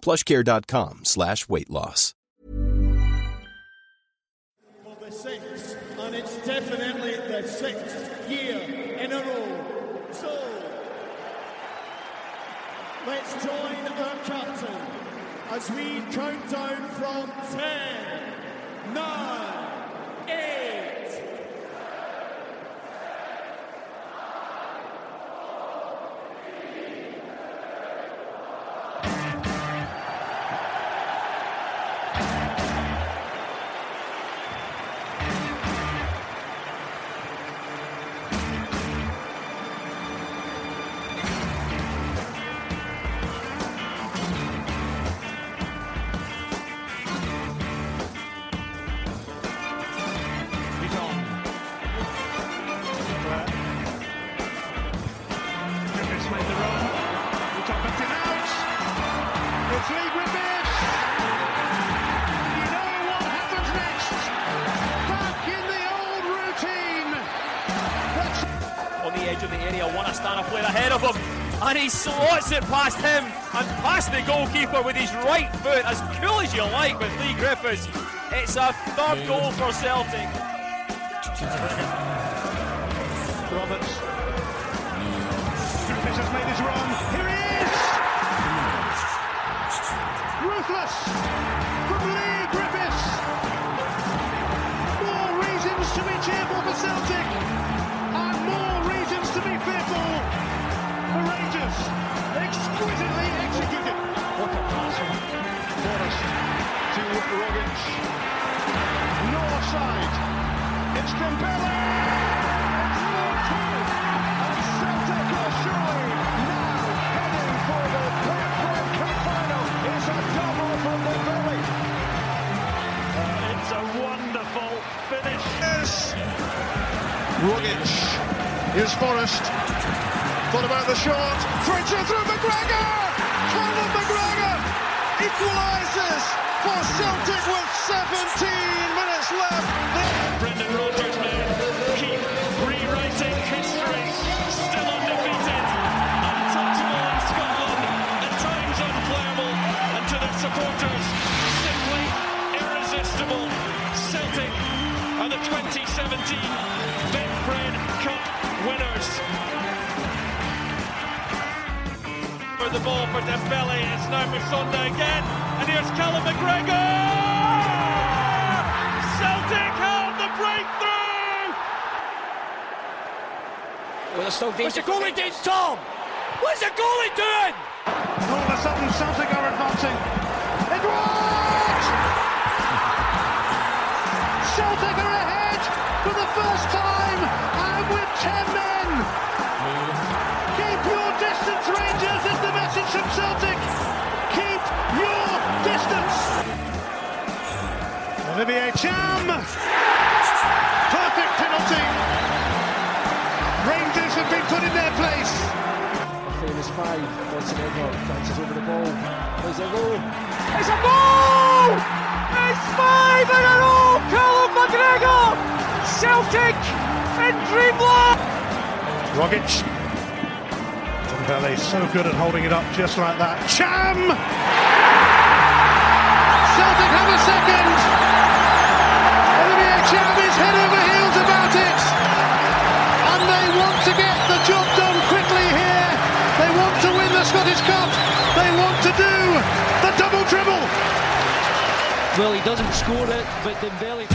plushcare.com slash weight loss. for the sixth, and it's definitely the sixth year in a row. So, let's join our captain as we count down from 10, 9, 8, he slots it past him and past the goalkeeper with his right foot, as cool as you like with Leigh Griffiths. It's a third goal for Celtic. Roberts. Griffiths has made his run. Here he is. Ruthless from Leigh Griffiths. More reasons to be cheerful for Celtic and more reasons to be fearful for Rangers. Exquisitely executed. What a pass from Forrest to Rogic. No offside. It's Dembele. It's 4-2. And Celtic are surely now heading for the Cup final. It's a double from Dembele. Uh, it's a wonderful finish. Yes. Rogic. Here's Forrest. Thought about the shot. It through McGregor. Conor McGregor equalises for Celtic with 17 minutes left. Brendan Rodgers men keep rewriting history. Still undefeated. Untouchable in Scotland. At times unplayable. And to their supporters, simply irresistible. Celtic are the 2017 Betfred Cup winners. For the ball for Dembele, it's now Musonda again, and here's Callum McGregor! Celtic have the breakthrough! Well, there's still danger. What's the goalie doing, Tom? What's the goalie doing? All of a sudden, Celtic are advancing. Edwards! Celtic are ahead for the first time, and with 10 men. Keep your distance, Rangers, is the message from Celtic. Keep your distance. Olivier Ntcham. Perfect penalty. Rangers have been put in their place. Famous five. Montenegro dances over the ball. There's a goal. It's a goal! It's five in a row! Callum McGregor! Celtic in dreamland! Rogic. Dembele so good at holding it up just like that. Ntcham! Celtic have a second. Olivier Ntcham is head over heels about it. And they want to get the job done quickly here. They want to win the Scottish Cup. They want to do the double dribble. Well, he doesn't score it, but Dembele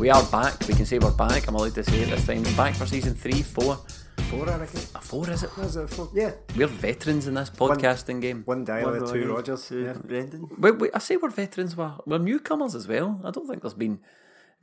We are back. We can say we're back. I'm allowed to say it this time. Back for season three, four. Four, I reckon. A four, is it? Was it four? Yeah. We're veterans in this podcasting game. One Dyer, two Rogers. Yeah. Brendan. Wait, wait, I say we're veterans. We're, we're newcomers as well. I don't think there's been.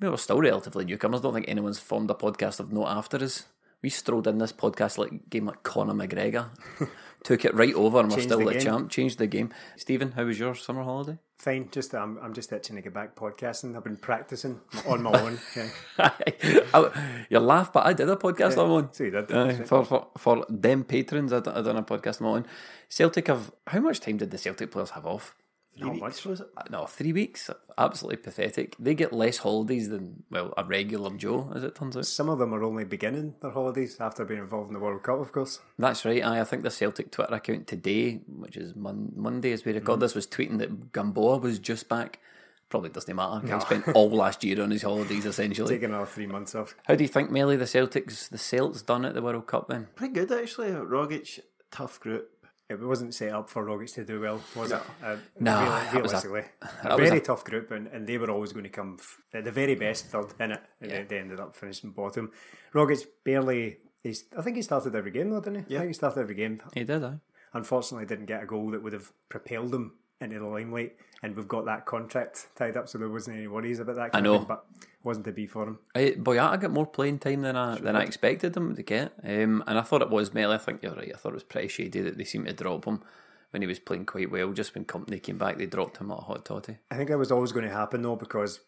I mean, we're still relatively newcomers. I don't think anyone's formed a podcast of note after us. We strolled in this podcast like game like Conor McGregor, took it right over, and we're Changed still the the game. champ. Changed the game. Stephen, how was your summer holiday? Fine. Just I'm, I'm just itching to get back podcasting. I've been practicing on my own. Yeah. You laugh, but I did a podcast on my own. So you did. Aye, That's right. for, for for them patrons, I, d- I done a podcast on my own. Celtic have how much time did the Celtic players have off? Not much. was it? Uh, No, three weeks. Absolutely pathetic. They get less holidays than well a regular Joe, as it turns out. Some of them are only beginning their holidays after being involved in the World Cup, of course. That's right. Aye, I think the Celtic Twitter account today, which is mon- Monday as we record this, was tweeting that Gamboa was just back. Probably doesn't matter. He spent all last year on his holidays essentially. Taking another three months off. How do you think, Melly, the Celtics, the Celts done at the World Cup then? Pretty good actually. Rogic, tough group. It wasn't set up for Rogic to do well, was it? Uh, No, real- that was a- a, very a- tough group, and, and they were always going to come f- at the very best third in it. And they, they ended up finishing bottom. Rogic barely. He's, I think he started every game though, didn't he? I think he started every game. He did, aye. Unfortunately, didn't get a goal that would have propelled him into the limelight. And we've got that contract tied up, so there wasn't any worries about that. I know. thing, but wasn't to be for him. I, Boyata got more playing time than I than I expected them to get, um, and I thought it was Mel. I think you're right. I thought it was pretty shady that they seemed to drop him when he was playing quite well. Just when Kompany came back, they dropped him at a hot toddy. I think that was always going to happen though, because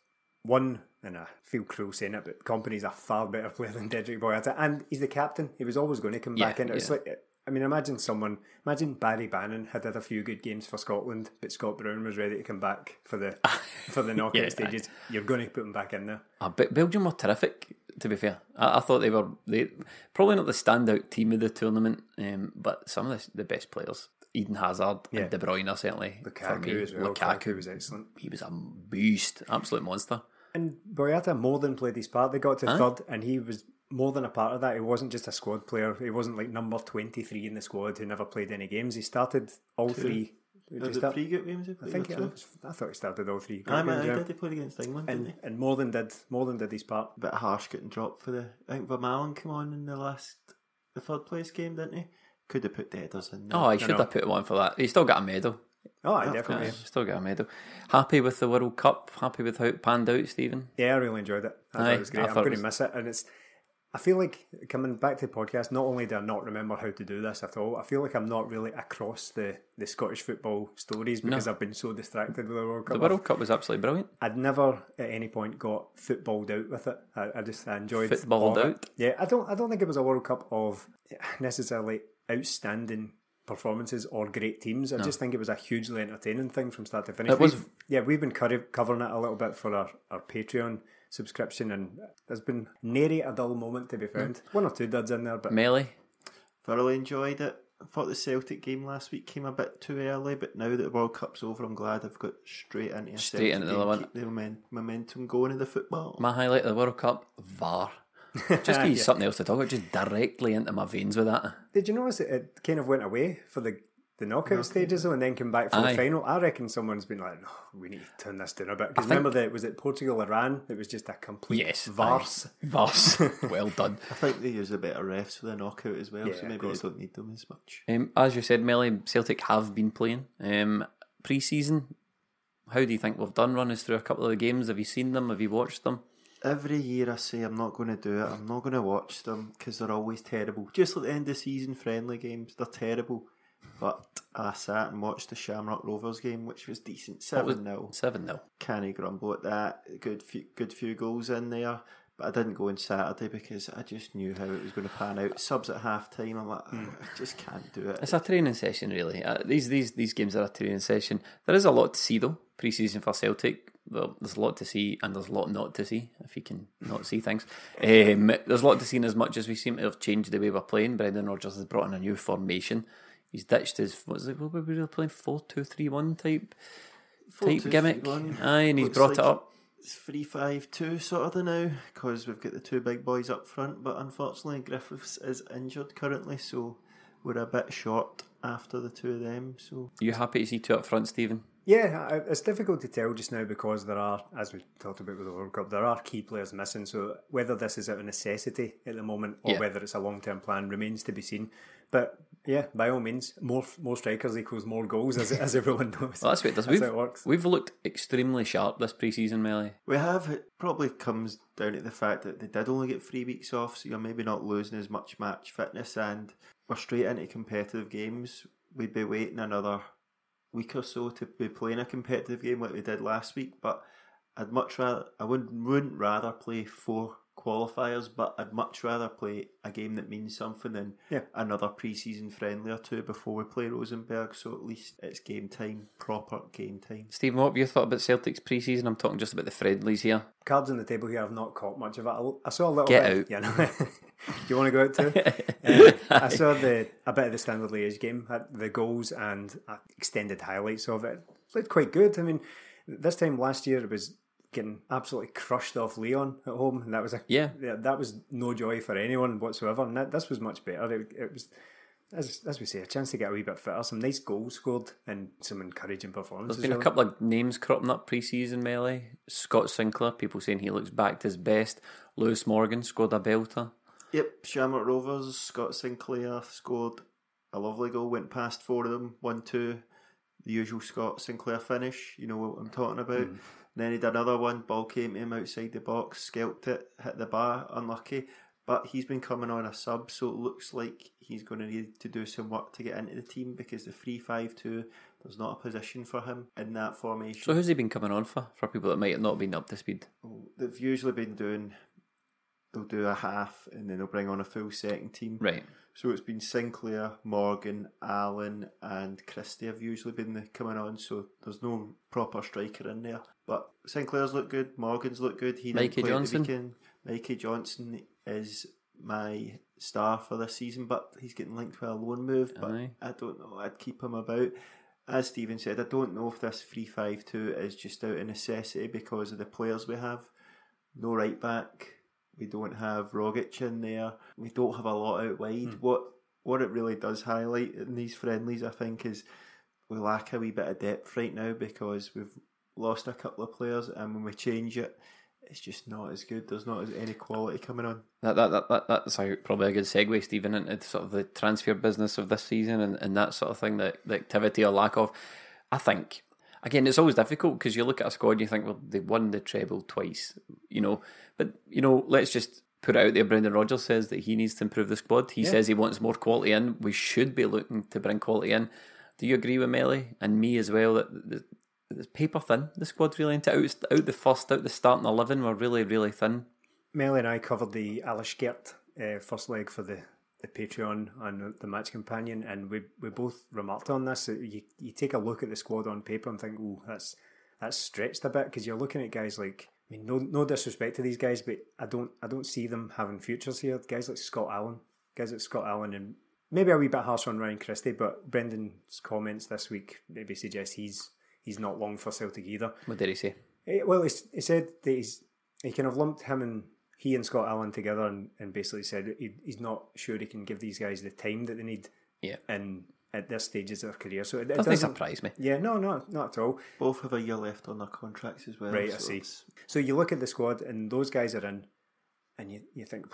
one, and I feel cruel saying it, but Kompany's a far better player than Dedryck Boyata, and he's the captain. He was always going to come back Yeah, in. It's yeah. like, I mean, imagine someone, imagine Barry Bannan had had a few good games for Scotland, but Scott Brown was ready to come back for the for the knockout Yeah. stages. You're going to put him back in there. Uh, but Belgium were terrific. To be fair, I, I thought they were they probably not the standout team of the tournament, um, but some of the, the best players. Eden Hazard Yeah. and De Bruyne certainly Lukaku me. as well. Lukaku Lukaku was excellent. He was a beast, absolute monster. And Boyata more than played his part. They got to Aye. third, and he was more than a part of that. He wasn't just a squad player. He wasn't like number 23 in the squad who never played any games. He started all three. Did he Was it start? three group games? I think or it I thought he started all three. Aye, group man, games, I yeah. did. He played against England, didn't and he? and more than did more than did his part. A bit harsh getting dropped for the. I think Vermaelen came on in the last, the third place game, didn't he? Could have put Deaders in. there. Oh, he I should have put one for that. He still got a medal. Oh, I definitely. Yeah, still got a medal. Happy with the World Cup. Happy with how it panned out, Stephen. Yeah, I really enjoyed it. I thought Aye, it was great. I I'm thought it going was- to miss it, and it's. I feel like coming back to the podcast. Not only do I not remember how to do this at all, I feel like I'm not really across the, the Scottish football stories because I've been so distracted with the World Cup. The World Cup was absolutely brilliant. I'd never at any point got footballed out with it. I, I just I enjoyed Footballed all it. out? Yeah, I don't I don't think it was a World Cup of necessarily outstanding performances or great teams. I just think it was a hugely entertaining thing from start to finish. It was- We've- yeah, we've been covering it a little bit for our, our Patreon subscription, and there's been nary a dull moment to be found. One or two duds in there, but Melly. Thoroughly enjoyed it. I thought the Celtic game last week came a bit too early, but now that the World Cup's over, I'm glad I've got straight into a Straight Celtic into the game, one. keep the momen- momentum going in the football. My highlight of the World Cup, VAR. Just give you Yeah. something else to talk about, just directly into my veins with that. did you notice it, it kind of went away for the the knockout stages though, and then come back for Aye. the final? I reckon someone's been like, no, we need to turn this down a bit. Because think- remember that was it Portugal Iran? It was just a complete Yes. farce. aye. Farce. well done. I think they use a better refs for the knockout as well, Yeah, so maybe I course. don't need them as much. Um, as you said, Melly, Celtic have been playing. Um, Pre season, how do you think we've done? Run us through a couple of the games. Have you seen them? Have you watched them? Every year I say I'm not going to do it, I'm not going to watch them because they're always terrible. Just like the end of season friendly games, they're terrible. But I sat and watched the Shamrock Rovers game, which was decent, 7 0. 7 0. Can't grumble at that. Good few, good few goals in there. But I didn't go on Saturday because I just knew how it was going to pan out. Subs at half time, I'm like, "Oh, I just can't do it. It's a training session, really. Uh, these these these games are a training session. There is a lot to see, though. Pre season for Celtic, well, there's a lot to see, and there's a lot not to see. If you can not see things, um, there's a lot to see. In as much as we seem to have changed the way we're playing, Brendan Rodgers has brought in a new formation. He's ditched his what was it? What were we really playing? Four two three one type type 4-2-3-1. gimmick. Aye, and he's Looks brought like it up. it's three five two sort of the now because we've got the two big boys up front, but unfortunately Griffiths is injured currently, so we're a bit short after the two of them. So you happy to see two up front, Stephen? Yeah, it's difficult to tell just now because there are, as we talked about with the World Cup, there are key players missing. So whether this is out of necessity at the moment or yeah. whether it's a long term plan remains to be seen. But yeah, by all means, more more strikers equals more goals, as, as everyone knows. well, that's what it does. That's we've, it works. We've looked extremely sharp this pre-season, Melly. We have. It probably comes down to the fact that they did only get three weeks off, so you're maybe not losing as much match fitness, and we're straight into competitive games. We'd be waiting another week or so to be playing a competitive game like we did last week. But I'd much rather I wouldn't wouldn't rather play four qualifiers, but I'd much rather play a game that means something than yeah. another pre-season friendly or two before we play Rosenborg. So at least it's game time, proper game time. Stephen, what have you thought about Celtic's pre-season? I'm talking just about the friendlies here. Cards on the table here. I've not caught much of it. I saw a little Get bit. out. Yeah, no. you want to go out too? uh, I saw the a bit of the Standard Liège game, the goals and extended highlights of it. it looked quite good. I mean, this time last year it was getting absolutely crushed off Lyon at home, and that was a yeah, yeah that was no joy for anyone whatsoever. And that, this was much better. It, it, was. As, as we say, a chance to get a wee bit fitter, some nice goals scored, and some encouraging performances. There's been a couple of names cropping up pre-season, Melly. Scott Sinclair, people saying he looks back to his best. Lewis Morgan scored a belter. Yep, Shamrock Rovers, Scott Sinclair scored a lovely goal, went past four of them, 1 2. The usual Scott Sinclair finish, you know what I'm talking about. Mm. Then he did another one, ball came to him outside the box, skelped it, hit the bar, unlucky. But he's been coming on a sub, so it looks like he's going to need to do some work to get into the team because the 3 5 2, there's not a position for him in that formation. So, who's he been coming on for, for people that might have not been up to speed? Oh, they've usually been doing, they'll do a half and then they'll bring on a full second team. Right. So it's been Sinclair, Morgan, Allan, and Christie have usually been the coming on. So there's no proper striker in there. But Sinclair's look good. Morgan's look good. He Mikey Johnston. Mikey Johnston is my star for this season, but he's getting linked with a loan move. But Aye. I don't know. I'd keep him about. As Stephen said, I don't know if this three five two is just out of necessity because of the players we have. No right back we don't have Rogic in there. We don't have a lot out wide. Mm. What what it really does highlight in these friendlies, I think, is we lack a wee bit of depth right now because we've lost a couple of players, and when we change it, it's just not as good. There's not as any quality coming on. That that, that, that that's probably a good segue, Stephen, into sort of the transfer business of this season and, and that sort of thing, that the activity or lack of. I think again, it's always difficult because you look at a squad and you think, well, they won the treble twice, you know. But you know, let's just put it out there. Brendan Rodgers says that he needs to improve the squad. He yeah. says he wants more quality in. We should be looking to bring quality in. Do you agree with Melly and me as well that paper thin? The squad really into out, out the first, out the starting eleven, we're really really thin. Melly and I covered the Alashkert uh, first leg for the the Patreon and the match companion, and we we both remarked on this. You you take a look at the squad on paper and think, oh, that's that's stretched a bit because you're looking at guys like. I mean, no no disrespect to these guys, but I don't I don't see them having futures here. Guys like Scott Allan, guys like Scott Allan, and maybe a wee bit harsh on Ryan Christie, but Brendan's comments this week maybe suggest he's he's not long for Celtic either. What did he say? Well, he, he said that he's he kind of lumped him and he and Scott Allan together and, and basically said he, he's not sure he can give these guys the time that they need. Yeah. And at this stages of their career, so it, it doesn't surprise me. Yeah, no, no, not at all. Both have a year left on their contracts as well. Right, so I see. It's... So you look at the squad, and those guys are in, and you, you think,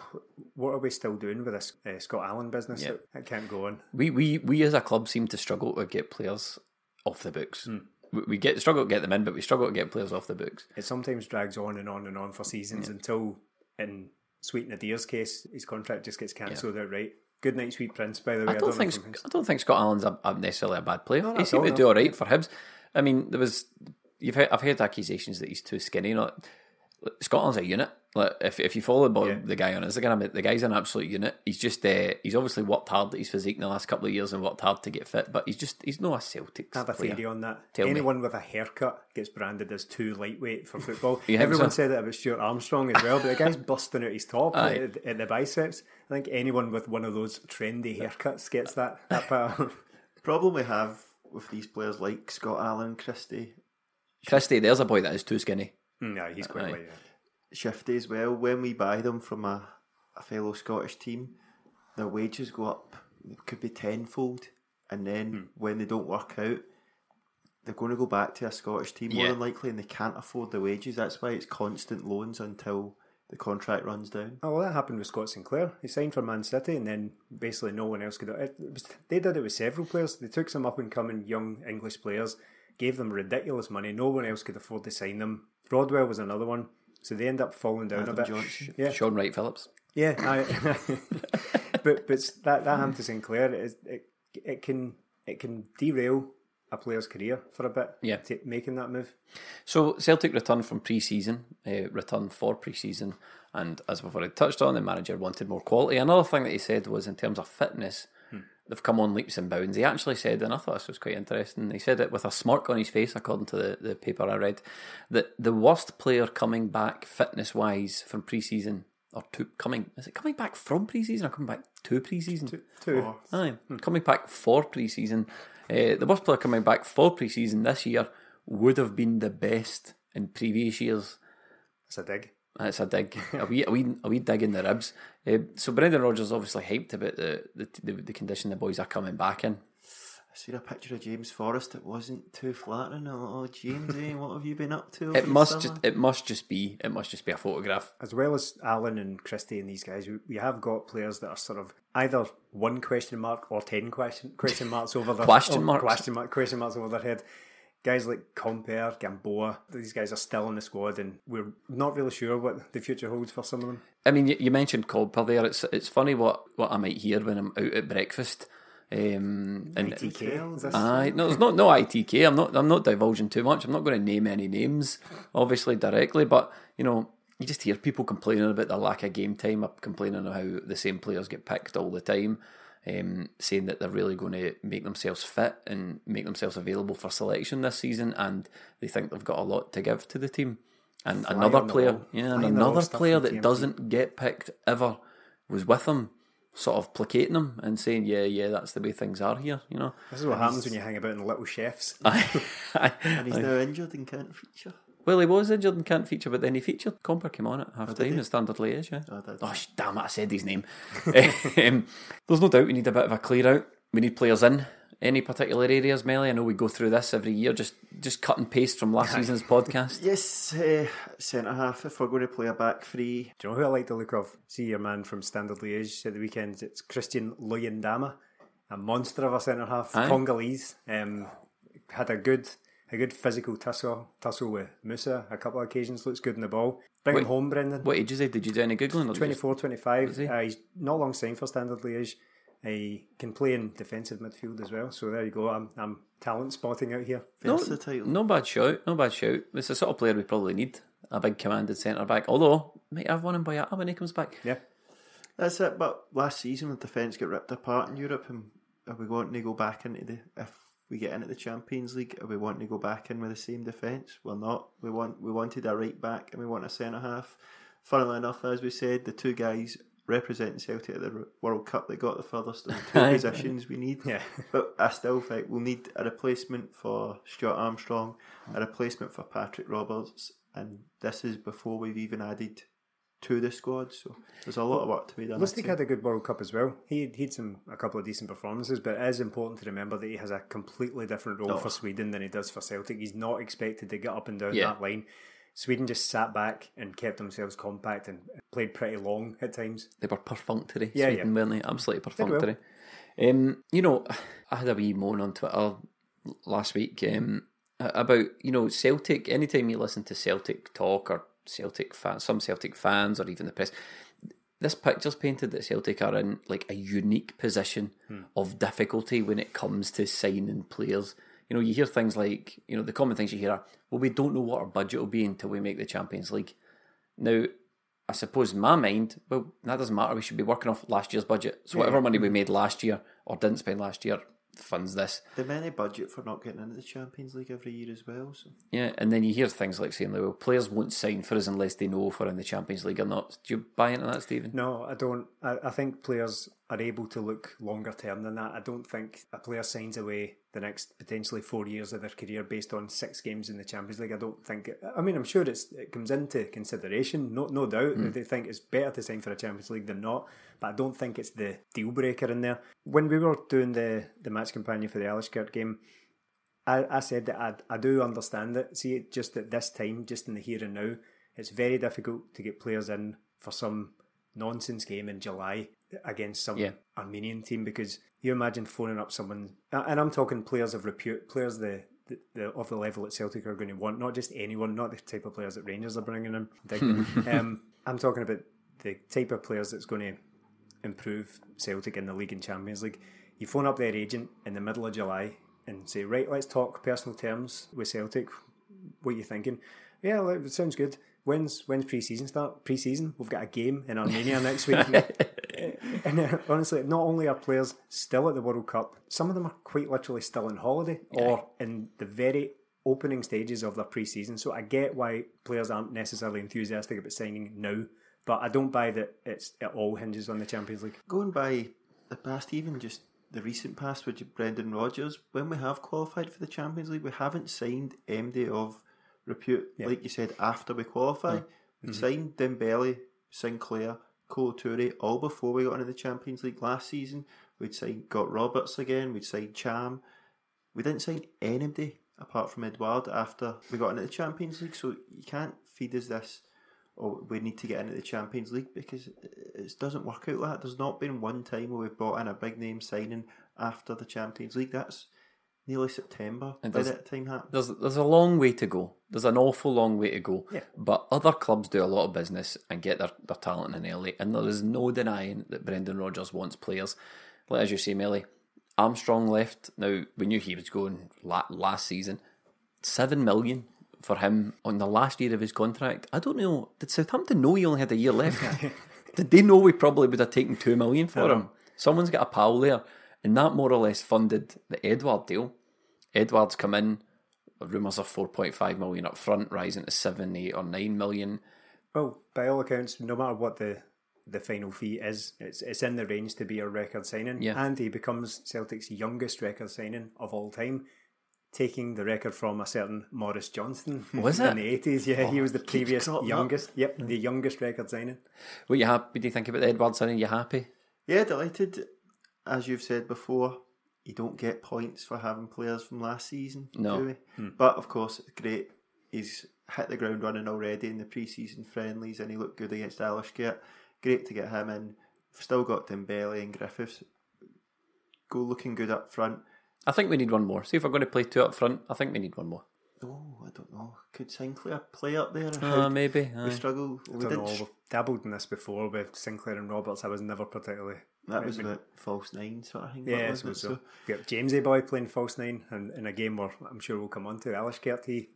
what are we still doing with this uh, Scott Allan business? Yeah. That, can't go on. We we we as a club seem to struggle to get players off the books. Mm. We, get struggle to get them in, but we struggle to get players off the books. It sometimes drags on and on and on for seasons yeah. until in Sweet Nadir's case, his contract just gets cancelled yeah. outright. Good night, Sweet Prince. By the way, I don't, I don't think I don't think Scott Allan's a, a necessarily a bad player. No, he seemed to do all right for Hibs. I mean, there was you've heard, I've heard accusations that he's too skinny. Not Scotland's a unit. Like if if you follow the, yeah. the guy on Instagram, the guy's an absolute unit. He's just uh, he's obviously worked hard at his physique in the last couple of years and worked hard to get fit, but he's just he's not a Celtic. I have a theory on that. Tell Anyone me. with a haircut gets branded as too lightweight for football. Everyone so? said that about Stuart Armstrong as well, but the guy's busting out his top at, at, the biceps. I think anyone with one of those trendy haircuts gets that that power. Problem we have with these players like Scott Allan, Christie. Christie, there's a boy that is too skinny. Mm, yeah, he's quite Aye. Like. Shifty as well. When we buy them from a, a fellow Scottish team, their wages go up. It could be tenfold, and then Hmm. when they don't work out, they're going to go back to a Scottish team more Yeah. than likely, and they can't afford the wages. That's why it's constant loans until the contract runs down. Oh, well, that happened with Scott Sinclair. He signed for Man City, and then basically no one else could. It was, they did it with several players. They took some up and coming young English players, gave them ridiculous money. No one else could afford to sign them. Broadwell was another one, so they end up falling down Adam a bit. Johnson. Yeah, Shaun Wright Phillips. yeah. I, but but that that to Sinclair. It, is, it it can it can derail a player's career for a bit. Yeah. ta- making that move. So Celtic returned from pre-season, uh, returned for pre-season, and as we've already touched on, the manager wanted more quality. Another thing that he said was in terms of fitness, they've come on leaps and bounds. He actually said, and I thought this was quite interesting. He said it with a smirk on his face, according to the, the paper I read, that the worst player coming back fitness-wise from pre-season or to coming is it coming back from pre-season or coming back to pre-season? Two. Aye, coming back for pre-season. Uh, the worst player coming back for pre-season this year would have been the best in previous years. It's a dig. That's a dig, a wee, a wee, a wee dig in the ribs. Uh, so Brendan Rodgers obviously hyped about the, the the the condition the boys are coming back in. I see a picture of James Forrest It wasn't too flattering. Oh, James, eh, what have you been up to? It must just it must just be it must just be a photograph. as well as Allan and Christie and these guys, we, we have got players that are sort of either one question mark or ten question question marks over their Question mark question mark question marks over their head. Guys like Compper, Gamboa, these guys are still in the squad, and we're not really sure what the future holds for some of them. I mean, you, you mentioned Compper there. It's it's funny what, what I might hear when I'm out at breakfast. Um, and ITK? Aye, no, there's not no ITK. I'm not I'm not divulging too much. I'm not going to name any names, obviously directly, but you know, you just hear people complaining about the lack of game time, complaining of how the same players get picked all the time, um, saying that they're really going to make themselves fit and make themselves available for selection this season, and they think they've got a lot to give to the team. And another player, wall. yeah, Fly and on the wall another player that doesn't get picked ever was with them sort of placating them and saying, "Yeah, yeah, that's the way things are here," you know. This is what happens when you hang about in little chefs. And he's now injured and can't feature. Well, he was injured and can't feature, but then he featured. Compper came on at half did time he? in Standard Liège, yeah. Oh, Oh, sh- damn it, I said his name. um, there's no doubt we need a bit of a clear out. We need players in. Any particular areas, Melly? I know we go through this every year, just just cut and paste from last season's podcast. Yes, uh, centre half. If we're going to play a back three, Do you know who I like the look of? See your man from Standard Liège at the weekend. It's Christian Luyindama, a monster of a centre half, Aye. Congolese. Um, had a good a good physical tussle tussle with Musa a couple of occasions. Looks good in the ball. Bring Wait, him home, Brendan. What age is he? Did you do any googling? or 24, 25. He? Uh, he's not long signed for Standard Liège. He can play in defensive midfield as well. So there you go. I'm, I'm talent spotting out here. No, versatile. no bad shout. No bad shout. It's the sort of player we probably need. A big commanded centre back. Although might have one in Boyata when he comes back. Yeah. That's it. But last season, when defence got ripped apart in Europe, and are we wanting to go back into the if we get into the Champions League, are we wanting to go back in with the same defence? We're not. We want we wanted a right back and we want a centre half. Funnily enough, as we said, the two guys representing Celtic at the World Cup that got the furthest of the two positions we need. Yeah. But I still think we'll need a replacement for Stuart Armstrong, a replacement for Patrick Roberts, and this is before we've even added to the squad. So there's a lot of work to be done. Lustig had a good World Cup as well. He he had some a couple of decent performances, but it is important to remember that he has a completely different role Oh. for Sweden than he does for Celtic. He's not expected to get up and down Yeah. that line. Sweden just sat back and kept themselves compact and played pretty long at times. They were perfunctory. Yeah, Sweden, yeah. weren't they? Absolutely perfunctory. Um, you know, I had a wee moan on Twitter last week um, about you know Celtic. Anytime you listen to Celtic talk or Celtic fans, some Celtic fans or even the press, this picture's painted that Celtic are in like a unique position hmm. of difficulty when it comes to signing players. You know, you hear things like you know the common things you hear are, well, we don't know what our budget will be until we make the Champions League. Now, I suppose in my mind, well, that doesn't matter. We should be working off last year's budget. So whatever money we hmm. made last year or didn't spend last year funds this. The many budget for not getting into the Champions League every year as well. So Yeah, and then you hear things like saying, well, players won't sign for us unless they know if we're in the Champions League or not. Do you buy into that, Stephen? No, I don't. I, I think players are able to look longer term than that. I don't think a player signs away the next potentially four years of their career based on six games in the Champions League. I don't think. It, I mean, I'm sure it's it comes into consideration. No, no doubt mm. they think it's better to sign for a Champions League than not. But I don't think it's the deal breaker in there. When we were doing the the match companion for the Alashkert game. I, I said that I, I do understand it. See, just at this time, just in the here and now, it's very difficult to get players in for some nonsense game in July against some yeah. Armenian team because you imagine phoning up someone, and I'm talking players of repute, players the, the, the of the level that Celtic are going to want, not just anyone, not the type of players that Rangers are bringing in. um, I'm talking about the type of players that's going to improve Celtic in the league and Champions League. You phone up their agent in the middle of July and say, right, let's talk personal terms with Celtic. What are you thinking? Yeah, it sounds good. When's when's pre-season start? Pre-season, we've got a game in Armenia next week. and uh, honestly, not only are players still at the World Cup, some of them are quite literally still on holiday yeah. or in the very opening stages of their pre-season. So I get why players aren't necessarily enthusiastic about signing now, but I don't buy that it's it all hinges on the Champions League. Going by the past, even just the recent past with Brendan Rodgers, when we have qualified for the Champions League, we haven't signed MD of repute, yep. like you said, after we qualify. Mm. We mm-hmm. signed Dembele, Sinclair, Kolo Touré all before we got into the Champions League last season. We'd signed got Roberts again, we'd signed Ntcham. We didn't sign anybody apart from Edouard after we got into the Champions League, so you can't feed us this or we need to get into the Champions League because it doesn't work out like that. There's not been one time where we've brought in a big name signing after the Champions League. That's nearly September and by that time happens. There's there's a long way to go. There's an awful long way to go. Yeah. But other clubs do a lot of business and get their, their talent in early, and there is no denying that Brendan Rodgers wants players. Like as you say, Melly, Armstrong left. Now we knew he was going last season. Seven million for him on the last year of his contract. I don't know. Did Southampton know he only had a year left? did they know we probably would have taken two million for him? Someone's got a pal there and that more or less funded the Edouard deal. Edouard's come in, rumours of 4.5 million up front, rising to 7, 8 or 9 million. Well, by all accounts, no matter what the, the final fee is, it's it's in the range to be a record signing. Yeah. And he becomes Celtic's youngest record signing of all time, taking the record from a certain Maurice Johnston was in it? the 80s. Yeah, oh, he was the previous youngest. Up. Yep, hmm. the youngest record signing. What you happy? Do you think about the Edouard signing? You happy? Yeah, delighted as you've said before, you don't get points for having players from last season. No. Hmm. But of course, it's great. He's hit the ground running already in the pre-season friendlies and he looked good against Alashkert. Great to get him in. We've Still got Dembele and Griffiths. Go looking good up front. I think we need one more. See if we're going to play two up front. I think we need one more. Oh, I don't know. Could Sinclair play up there? Uh, maybe. We struggle. We don't know. We've dabbled in this before with Sinclair and Roberts. I was never particularly. That was a false nine sort of thing. Yeah, so, so. so. Yep, Jamesy boy playing false nine, and in a game where I'm sure we'll come on to Alashkert, he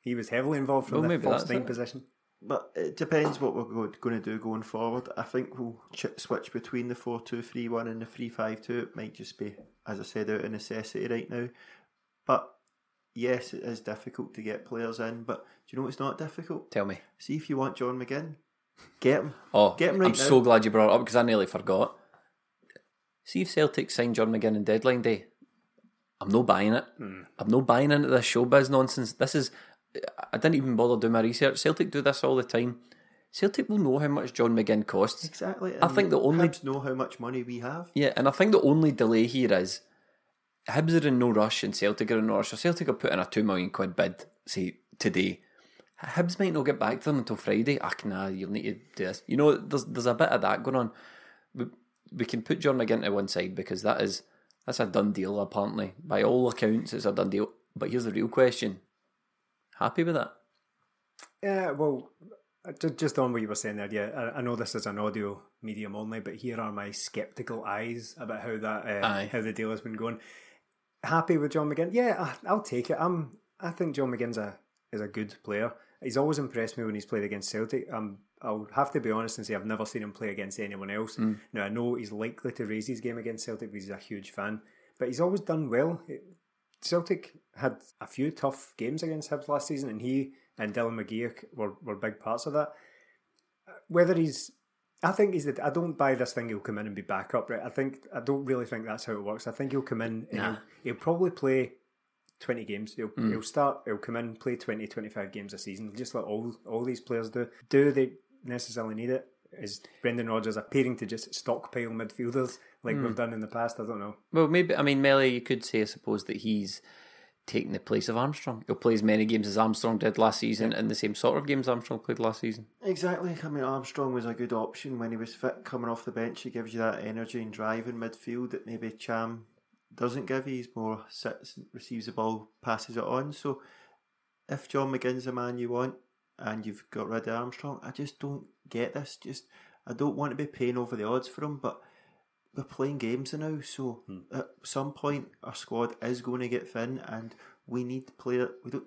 he was heavily involved from well, the false nine it. position. But it depends what we're going to do going forward. I think we'll switch between the 4 2 3 1 and the 3 5 2. It might just be, as I said, out of necessity right now. But yes, it is difficult to get players in, but do you know it's not difficult? Tell me. See if you want John McGinn, get him. Oh, get him right I'm now. so glad you brought it up because I nearly forgot. See if Celtic signed John McGinn in deadline day. I'm no buying it. Mm. I'm no buying into this showbiz nonsense. This is. I didn't even bother doing my research. Celtic do this all the time. Celtic will know how much John McGinn costs. Exactly. I think the only Hibs know how much money we have. Yeah, and I think the only delay here is Hibs are in no rush and Celtic are in no rush. So Celtic are putting a two million quid bid, say today. Hibs might not get back to them until Friday. Ah, nah, you'll need to do this. You know, there's there's a bit of that going on. We, can put John McGinn to one side because that is that's a done deal. Apparently, by all accounts, it's a done deal. But here's the real question: Happy with that? Yeah. Well, just on what you were saying there. Yeah, I know this is an audio medium only, but here are my skeptical eyes about how that uh, how the deal has been going happy with John McGinn. Yeah, I'll take it. I'm. I think John McGinn's a is a good player. He's always impressed me when he's played against Celtic. Um, I'll have to be honest and say I've never seen him play against anyone else. Mm. Now I know he's likely to raise his game against Celtic because he's a huge fan, but he's always done well. Celtic had a few tough games against Hibs last season, and he and Dylan McGeouch were, were big parts of that. Whether he's I think he's. The, I don't buy this thing. He'll come in and be back up. Right. I think. I don't really think that's how it works. I think he'll come in and Nah. he'll, he'll probably play twenty games. He'll, Mm. he'll start. He'll come in, play 20, 25 games a season, just like all all these players do. Do they necessarily need it? Is Brendan Rodgers appearing to just stockpile midfielders like Mm. we've done in the past? I don't know. Well, maybe I mean Melly. You could say, I suppose, that he's taking the place of Armstrong. He'll play as many games as Armstrong did last season, and the same sort of games Armstrong played last season. Exactly. I mean, Armstrong was a good option when he was fit coming off the bench. He gives you that energy and drive in midfield that maybe Ntcham doesn't give you. He's more sits, receives the ball, passes it on. So if John McGinn's the man you want and you've got rid of Armstrong, I just don't get this. Just I don't want to be paying over the odds for him, but we're playing games now, so hmm. at some point our squad is going to get thin, and we need player. We don't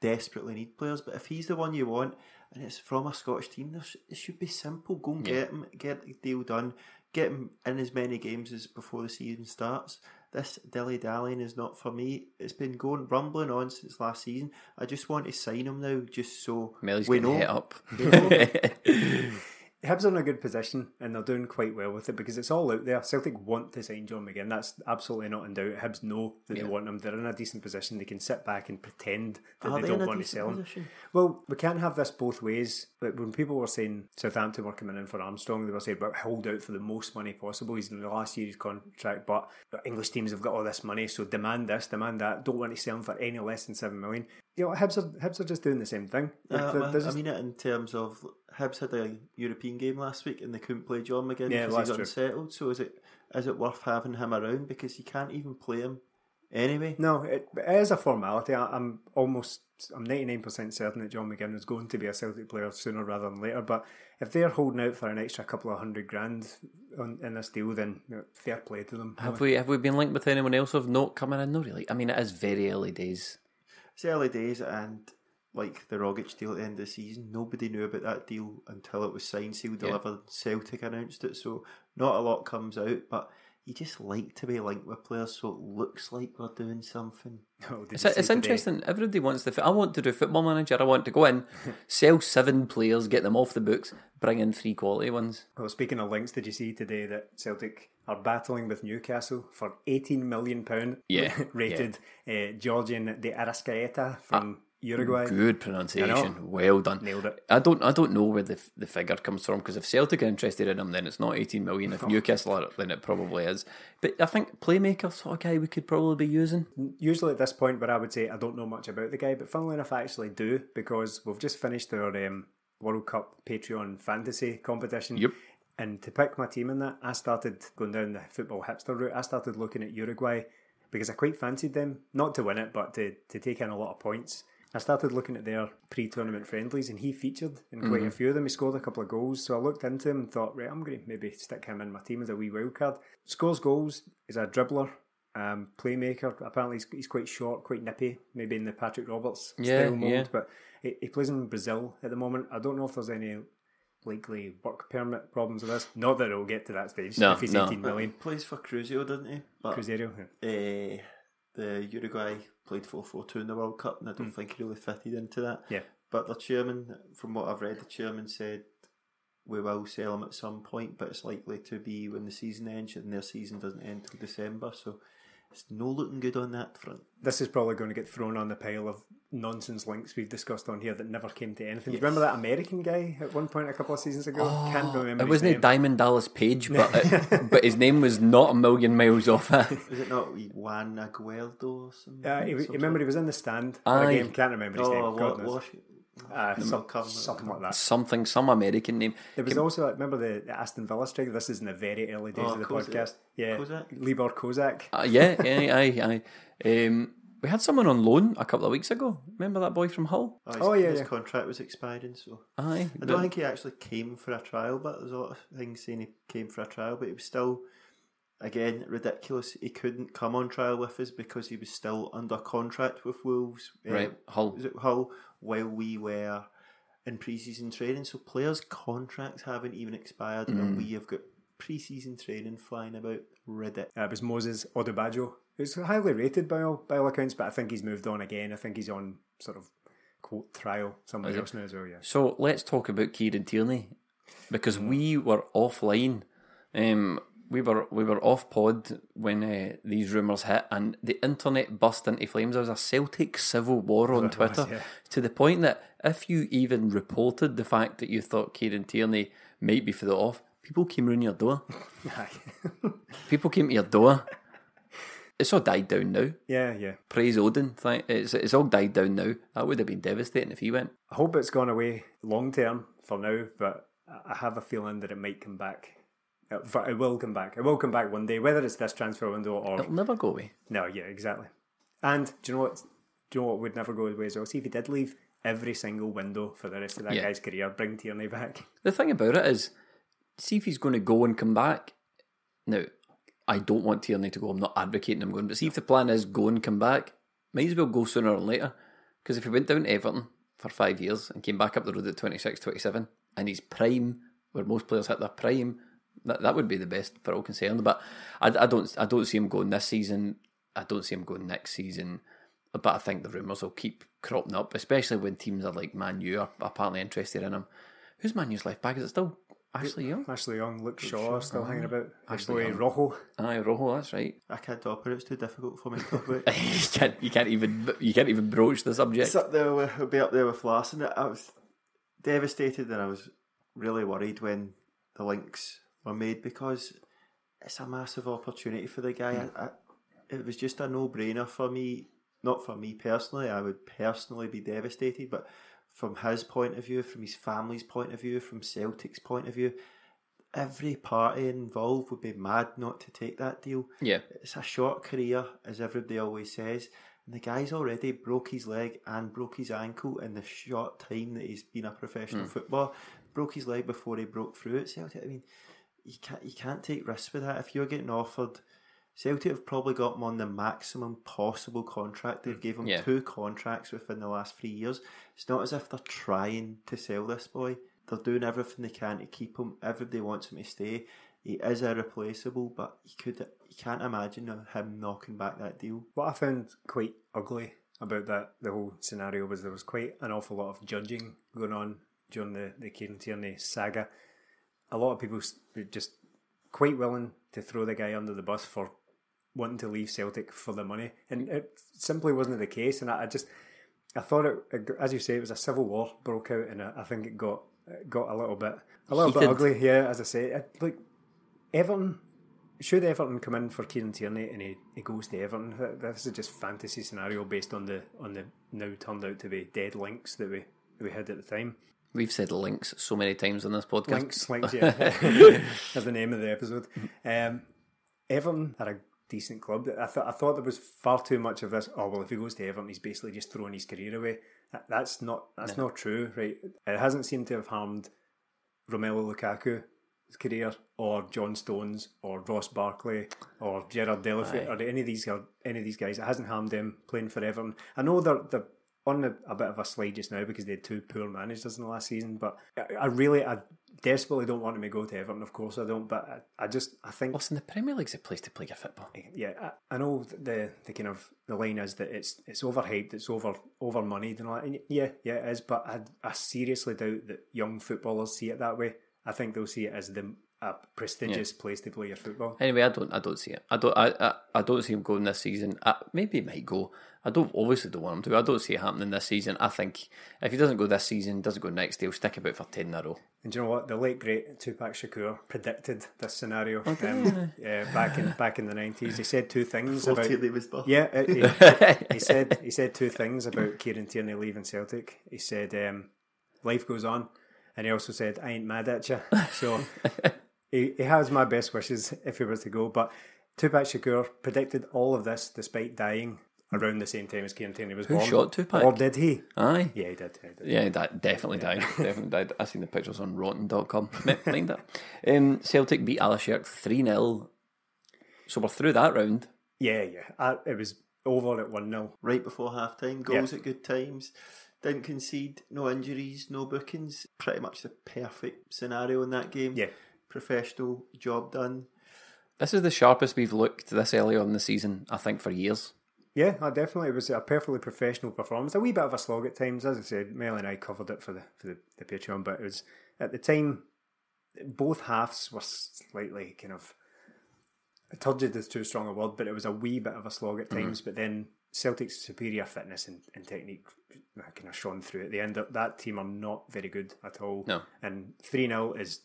desperately need players, but if he's the one you want, and it's from a Scottish team, it should be simple. Go and Yeah. get him, get the deal done, get him in as many games as before the season starts. This dilly dallying is not for me. It's been going rumbling on since last season. I just want to sign him now, just so Melly's we know. hit up. Know. Hibs are in a good position and they're doing quite well with it because it's all out there. Celtic want to sign John McGinn. That's absolutely not in doubt. Hibs know that Yeah. they want him. They're in a decent position. They can sit back and pretend that Are they, they don't want to sell him. position? Well, we can't have this both ways. But when people were saying Southampton were coming in for Armstrong, they were saying, but hold out for the most money possible. He's in the last year's contract, but English teams have got all this money, so demand this, demand that. Don't want to sell him for any less than seven million. You know, Hibs are, Hibs are just doing the same thing. Uh, they're- they're I mean it in terms of Hibs had a European game last week and they couldn't play John McGinn Yeah, because that's he's true. unsettled. So is it is it worth having him around because you can't even play him anyway? No, it, it is a formality. I, I'm almost, I'm 99% certain that John McGinn is going to be a Celtic player sooner rather than later. But if they're holding out for an extra couple of hundred grand on, in this deal, then you know, fair play to them. Have we have we been linked with anyone else of note coming in? No, really. I mean, it is very early days. It's early days and like the Rogic deal at the end of the season, nobody knew about that deal until it was signed, sealed, Yeah. delivered. Celtic announced it, so not a lot comes out, but you just like to be linked with players so it looks like we're doing something. Oh, did It's, you it's today- interesting. Everybody wants the. fi- I want to do football manager. I want to go in, sell seven players, get them off the books, bring in three quality ones. Well, speaking of links, did you see today that Celtic are battling with Newcastle for eighteen million pound Yeah, rated uh, Giorgian de Arrascaeta from Uruguay? Good pronunciation. Well done. Nailed it. I don't. I don't know where the the figure comes from because if Celtic are interested in him, then it's not eighteen million. Oh. If Newcastle are, then it probably is. But I think playmaker sort of guy we could probably be using. Usually at this point, where I would say I don't know much about the guy, but funnily enough, I actually do because we've just finished our um, World Cup Patreon fantasy competition. Yep. And to pick my team in that, I started going down the football hipster route. I started looking at Uruguay because I quite fancied them, not to win it, but to, to take in a lot of points. I started looking at their pre tournament friendlies and he featured in quite a few of them. He scored a couple of goals. So I looked into him and thought, right, I'm going to maybe stick him in my team as a wee wild card. Scores goals, is a dribbler, um, playmaker. Apparently, he's, he's quite short, quite nippy, maybe in the Patrick Roberts Yeah, style mold. yeah. But he, he plays in Brazil at the moment. I don't know if there's any likely work permit problems with this. Not that it'll get to that stage No, if he's no. 18 million. Plays for Cruzeiro, doesn't he? But Cruzeiro. yeah. uh, the Uruguay played 4 4 2 in the World Cup, and I don't hmm. think he really fitted into that. Yeah. But the chairman, from what I've read, the chairman said we will sell him at some point, but it's likely to be when the season ends, and their season doesn't end till December. So it's no looking good on that front. This is probably going to get thrown on the pile of nonsense links we've discussed on here that never came to anything. Do you remember that American guy at one point a couple of seasons ago? Can't remember. It wasn't name. Diamond Dallas Page, but it, but his name was not a million miles off it. Is it not Juan Agudelo or something? Uh, Some remember, he was in the stand. I can't remember his of- name. Oh, God what, knows. Wash- Uh, some, come- something like that. Something, some American name. There was also, like remember the, the Aston Villa striker? This is in the very early days Oh, of the Kozak. podcast. Yeah, Kozak? Libor Kozak. Uh, yeah, yeah, aye, aye. Um, we had someone on loan a couple of weeks ago. Remember that boy from Hull? Oh, his, Oh, yeah, his yeah. contract was expiring, so Aye. I don't think he actually came for a trial, but there's a lot of things saying he came for a trial, but he was still, again, ridiculous. He couldn't come on trial with us because he was still under contract with Wolves. uh, Right, Hull. Is it Hull? While we were in pre-season training, so players' contracts haven't even expired, Mm. and we have got pre-season training flying about. Ridiculous. Uh, it was Moses Odubajo. He's highly rated by all by all accounts, but I think he's moved on again. I think he's on sort of quote trial somewhere Is it? else now as well. Yeah. So let's talk about Kieran Tierney. because we were offline. Um, we were we were off pod when uh, these rumours hit, and the internet burst into flames. There was a Celtic civil war on was, Twitter yeah. to the point that if you even reported the fact that you thought Kieran Tierney might be for the off, people came round your door. people came to your door. It's all died down now. Yeah, yeah. Praise Odin. It's it's all died down now. That would have been devastating if he went. I hope it's gone away long term for now, but I have a feeling that it might come back. Uh, it, it will come back. It will come back one day, whether it's this transfer window or It'll never go away. no. Yeah, exactly. And do you know what? Do you know what would never go away as well? See if he did leave every single window for the rest of that Yeah. guy's career, bring Tierney back. The thing about it is, see if he's going to go and come back. Now, I don't want Tierney to go. I'm not advocating him going, but see if the plan is go and come back, might as well go sooner or later. Because if he went down to Everton for five years and came back up the road at 26, 27, and he's prime, where most players hit their prime, that, that would be the best for all concerned. But I, I don't I don't see him going this season. I don't see him going next season. But I think the rumours will keep cropping up, especially when teams are like Man U are apparently interested in him. Who's Man U's left back? Is it still Ashley Young? Ashley Young, Luke Shaw, still hanging about. Ashley Ashley Young. Rojo. Aye, Rojo, that's right. I can't talk about it. It's too difficult for me to talk about. you can't you can't even you can't even broach the subject. It's up there with, it'll be up there with Larsson. I was devastated and I was really worried when the links were made because it's a massive opportunity for the guy. Hmm. I, I, it was just a no brainer for me. Not for me personally, I would personally be devastated, but from his point of view, from his family's point of view, from Celtic's point of view, every party involved would be mad not to take that deal. Yeah. It's a short career, as everybody always says. And the guy's already broke his leg and broke his ankle in the short time that he's been a professional Mm. footballer. Broke his leg before he broke through at Celtic. I mean, you can't you can't take risks with that. If you're getting offered, Celtic have probably got him on the maximum possible contract. They've mm, gave him Yeah. two contracts within the last three years. It's not as if they're trying to sell this boy. They're doing everything they can to keep him. Everybody wants him to stay. He is irreplaceable, but you could you can't imagine him knocking back that deal. What I found quite ugly about that the whole scenario was there was quite an awful lot of judging going on during the the Kieran Tierney saga. A lot of people were just quite willing to throw the guy under the bus for wanting to leave Celtic for the money, and it simply wasn't the case. And I, I just I thought it, as you say, it was a civil war broke out, and I, I think it got it got a little bit a little bit ugly. Yeah, as I say, it, like Everton should Everton come in for Kieran Tierney and he, he goes to Everton? This is just fantasy scenario based on the on the now turned out to be dead links that we we had at the time. We've said links so many times on this podcast. Links, links, yeah. That's the name of the episode. Um, Everton are a decent club. I thought I thought there was far too much of this. Oh well, if he goes to Everton, he's basically just throwing his career away. That, that's not that's not true, right? It hasn't seemed to have harmed Romelu Lukaku's career, or John Stones, or Ross Barkley, or Gerard Deulofeu, or any of these any of these guys. It hasn't harmed them playing for Everton. I know they're they're on a, a bit of a slide just now because they had two poor managers in the last season. But I, I really, I desperately don't want him to go to Everton. Of course, I don't. But I, I just, I think Listen, the Premier League's a place to play your football. Eh, yeah, I, I know the the kind of the line is that it's it's overhyped, it's over over moneyed and all that. And yeah, yeah, it is. But I I seriously doubt that young footballers see it that way. I think they'll see it as the a prestigious place to play your football. Anyway, I don't I don't see it. I don't I, I, I don't see him going this season. I, maybe he might go. I don't obviously don't want him to. I don't see it happening this season. I think if he doesn't go this season, doesn't go next, he'll stick about for ten in a row. And do you know what? The late great Tupac Shakur predicted this scenario um, yeah, back in back in the nineties. He said two things about Tierney yeah. uh, He, he said he said two things about Kieran Tierney leaving Celtic. He said um, life goes on, and he also said I ain't mad at you. So he, he has my best wishes if he were to go. But Tupac Shakur predicted all of this despite dying around the same time as Kieran Tierney was Who born. shot Tupac? Or did he? Aye. Yeah, he did. He did. Yeah, that definitely died. Definitely died. I seen the pictures on rotten.com. Mi- Mind that. Um, Celtic beat Alashkert 3 0. So we're through that round. Yeah, yeah. I, it was over at 1 0. right before half time, goals at good times, didn't concede, no injuries, no bookings. Pretty much the perfect scenario in that game. Yeah. Professional job done. This is the sharpest we've looked this early on in the season, I think, for years. Yeah, I definitely. It was a perfectly professional performance. A wee bit of a slog at times, as I said. Mel and I covered it for the for the, the Patreon, but it was at the time both halves were slightly kind of turgid is too strong a word, but it was a wee bit of a slog at mm-hmm. times. But then Celtic's superior fitness and, and technique kind of shone through at the end. That team are not very good at all. No. And 3 0 is, is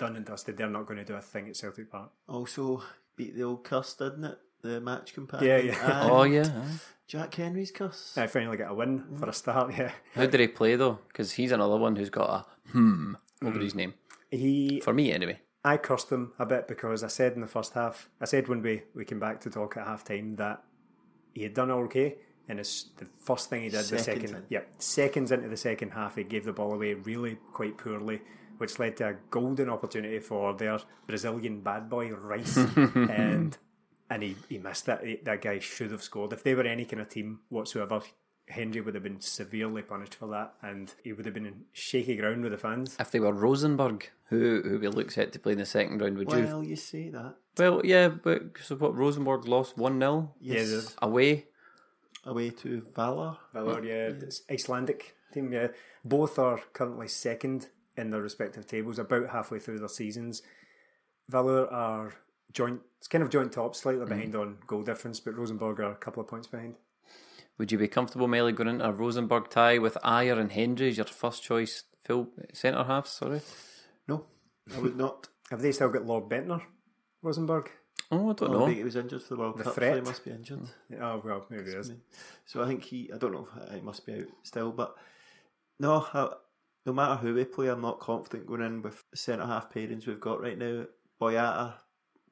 done and dusted. They're not going to do a thing at Celtic Park. Also beat the old curse, didn't it? The match companion. Yeah, yeah. and Oh yeah. aye. Jack Hendry's curse. I finally get a win for a start, yeah. How did he play though? Because he's another one who's got a hmm over his name. He For me, anyway. I cursed him a bit because I said in the first half, I said when we, we came back to talk at half time that he had done okay. And it's the first thing he did the second, in. yeah, seconds into the second half, he gave the ball away really quite poorly, which led to a golden opportunity for their Brazilian bad boy Rice, and and he, he missed that. He- That guy should have scored. If they were any kind of team whatsoever, Hendry would have been severely punished for that, and he would have been in shaky ground with the fans. If they were Rosenborg, who who we look set to play in the second round, would you? Well, you say that. Well, yeah, but so what? Rosenborg lost one 0 Yes. there's- away. Away to Valur. Valur, yeah, it's Icelandic team. Yeah, both are currently second in their respective tables, about halfway through their seasons. Valur are joint, it's kind of joint top, slightly mm-hmm. behind on goal difference, but Rosenborg are a couple of points behind. Would you be comfortable, Melly, going into a Rosenborg tie with Ajer and Hendry as your first choice full centre half? Sorry. No, I would not. Have they still got Lord Bendtner, Rosenborg? Oh, I don't I know. think he was injured for the World The Cup, so he must be injured. Mm. Oh well, maybe it is. So I think he, I don't know, he must be out still. But no, I, no matter who we play, I'm not confident going in with the centre half pairings we've got right now. Boyata,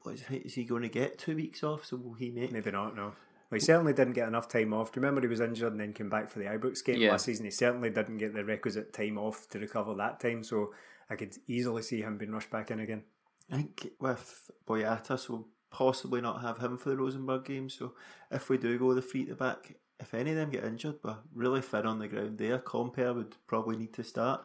what is, is he going to get two weeks off? So will he make? Maybe not. No. Well, he certainly didn't get enough time off. Do you remember he was injured and then came back for the Ibrox game Yeah. last season? He certainly didn't get the requisite time off to recover that time. So I could easily see him being rushed back in again. I think with Boyata, so possibly not have him for the Rosenborg game. So if we do go the free the back, if any of them get injured, but really thin on the ground there, Compper would probably need to start.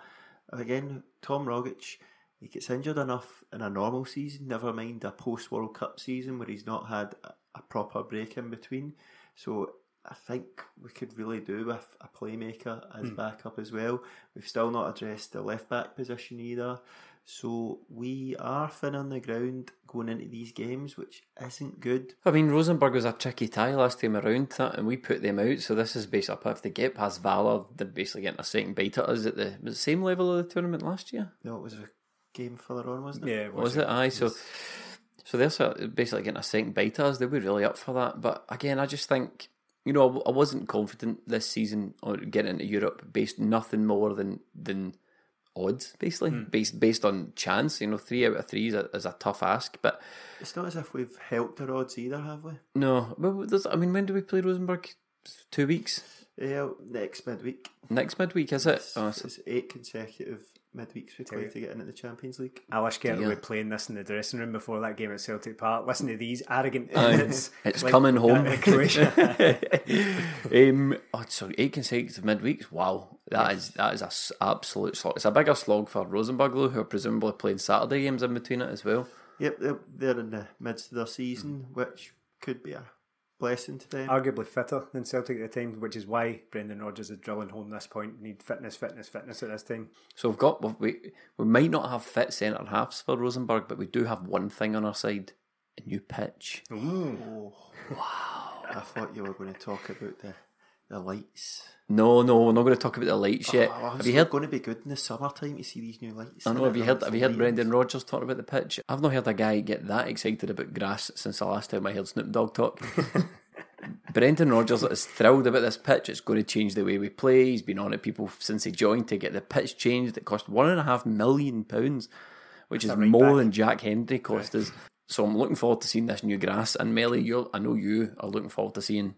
Again, Tom Rogic, he gets injured enough in a normal season, never mind a post World Cup season where he's not had a, a proper break in between. So I think we could really do with a playmaker as hmm. backup as well. We've still not addressed the left back position either. So we are thin on the ground going into these games, which isn't good. I mean, Rosenborg was a tricky tie last time around, that, and we put them out. So this is based up if they get past Valur, they're basically getting a second bite at us at the was same level of the tournament last year. No, it was a game further on, wasn't it? Yeah, it Was it? Aye. So, so they're sort of basically getting a second bite at us. They were really up for that. But again, I just think you know I, I wasn't confident this season on getting into Europe based nothing more than than odds, basically hmm. based based on chance. You know, three out of three is a, is a tough ask, but It's not as if we've helped our odds either, have we? no. Well, there's, I mean, when do we play Rosenborg? Two weeks Yeah, next midweek. next midweek, is it? It's, Oh, so- it's eight consecutive midweeks we play to get into the Champions League. Alashkert Yeah. will be playing this in the dressing room before that game at Celtic Park. Listen to these arrogant Aye. idiots. It's coming home. that in Croatia. um, oh, sorry, eight consecutive midweeks. Wow, that is that is a s- absolute slog. It's a bigger slog for Rosenborg though, who are presumably playing Saturday games in between it as well. Yep, they're, they're in the midst of their season, which could be a blessing to them. Arguably fitter than Celtic at the time, which is why Brendan Rodgers is drilling home this point. We need fitness, fitness, fitness at this time. So we've got we we might not have fit centre halves for Rosenborg, but we do have one thing on our side: a new pitch. Oh, wow. I thought you were going to talk about the, the lights. No, no, we're not going to talk about the lights yet. Oh, have you heard? going to be good in the summertime to see these new lights. I know. Have you heard? Have you heard Brendan Rodgers talking about the pitch? I've not heard a guy get that excited about grass since the last time I heard Snoop Dogg talk. Brendan Rodgers is thrilled about this pitch. It's going to change the way we play. He's been on it people since he joined to get the pitch changed. It cost one and a half million pounds, which is right more back. than Jack Hendry cost us. So I'm looking forward to seeing this new grass. And Melly, I know you are looking forward to seeing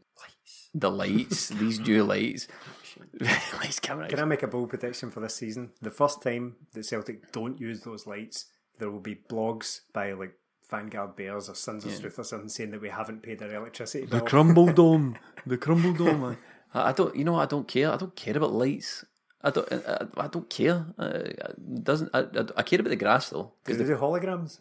the lights, these new lights. lights camera. Can I make a bold prediction for this season? The first time that Celtic don't use those lights, there will be blogs by like Vanguard Bears or Sons of Struth or something saying that we haven't paid our electricity bill. The bill. crumble dome. The crumble dome. I, I don't. You know. I don't care. I don't care about lights. I don't. I, I don't care. Uh, it doesn't. I, I, I care about the grass though. Did they do holograms?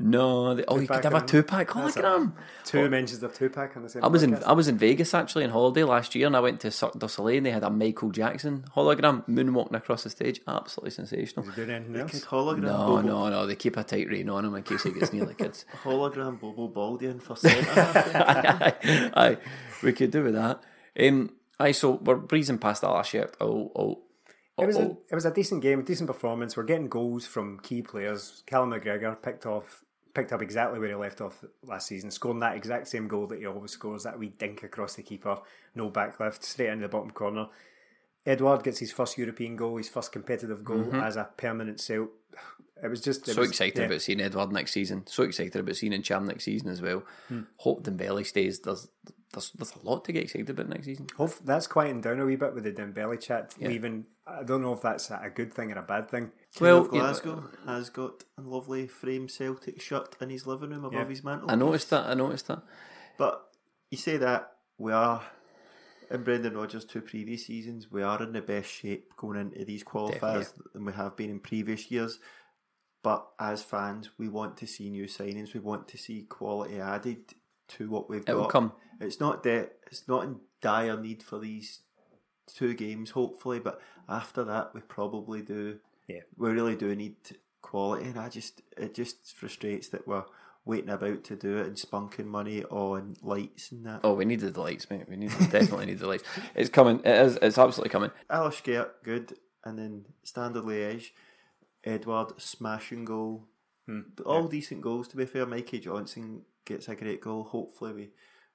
No, they, oh, you could have a and- two pack hologram. Two mentions of Tupac on the same. I was in. I was in Vegas actually on holiday last year, and I went to Cirque du Soleil, and they had a Michael Jackson hologram moonwalking across the stage. Absolutely sensational. Doing anything else? Hologram No, Bobo, no, no. They keep a tight rein on him in case he gets near the kids. hologram Bobo Baldy in for centre half. aye, aye, we could do with that. Um, aye, so we're breezing past that last year. Oh, oh, It was, a, it was a decent game, a decent performance. We're getting goals from key players. Callum McGregor picked off, picked up exactly where he left off last season, scoring that exact same goal that he always scores. That wee dink across the keeper, no backlift, straight into the bottom corner. Edouard gets his first European goal, his first competitive goal as a permanent sale. It was just it Mm-hmm. so was- excited yeah. about seeing Edouard next season. So excited about seeing Ntcham next season as well. Hmm. Hope Dembele stays. There's, there's there's a lot to get excited about next season. Hope that's quieting down a wee bit with the Dembele chat. Yeah. Leaving, I don't know if that's a good thing or a bad thing. Well, King you know- of Glasgow uh, has got a lovely frame Celtic shirt in his living room above Yeah. his mantle. I noticed that. I noticed that. But you say that we are in Brendan Rodgers' two previous seasons, we are in the best shape going into these qualifiers Definitely. than we have been in previous years. But as fans, we want to see new signings. We want to see quality added to what we've It got. come. It's not that it's not in dire need for these two games, hopefully. But after that, we probably do. Yeah. we really do need quality, and I just it just frustrates that we're waiting about to do it and spunking money on lights and that. Oh, we needed the lights, mate. We need definitely need the lights. It's coming. It is. It's absolutely coming. Alashkert, good, and then Standard Liège, Edouard, smashing goal. Hmm. All decent goals, to be fair. Mikey Johnston gets a great goal. Hopefully, we,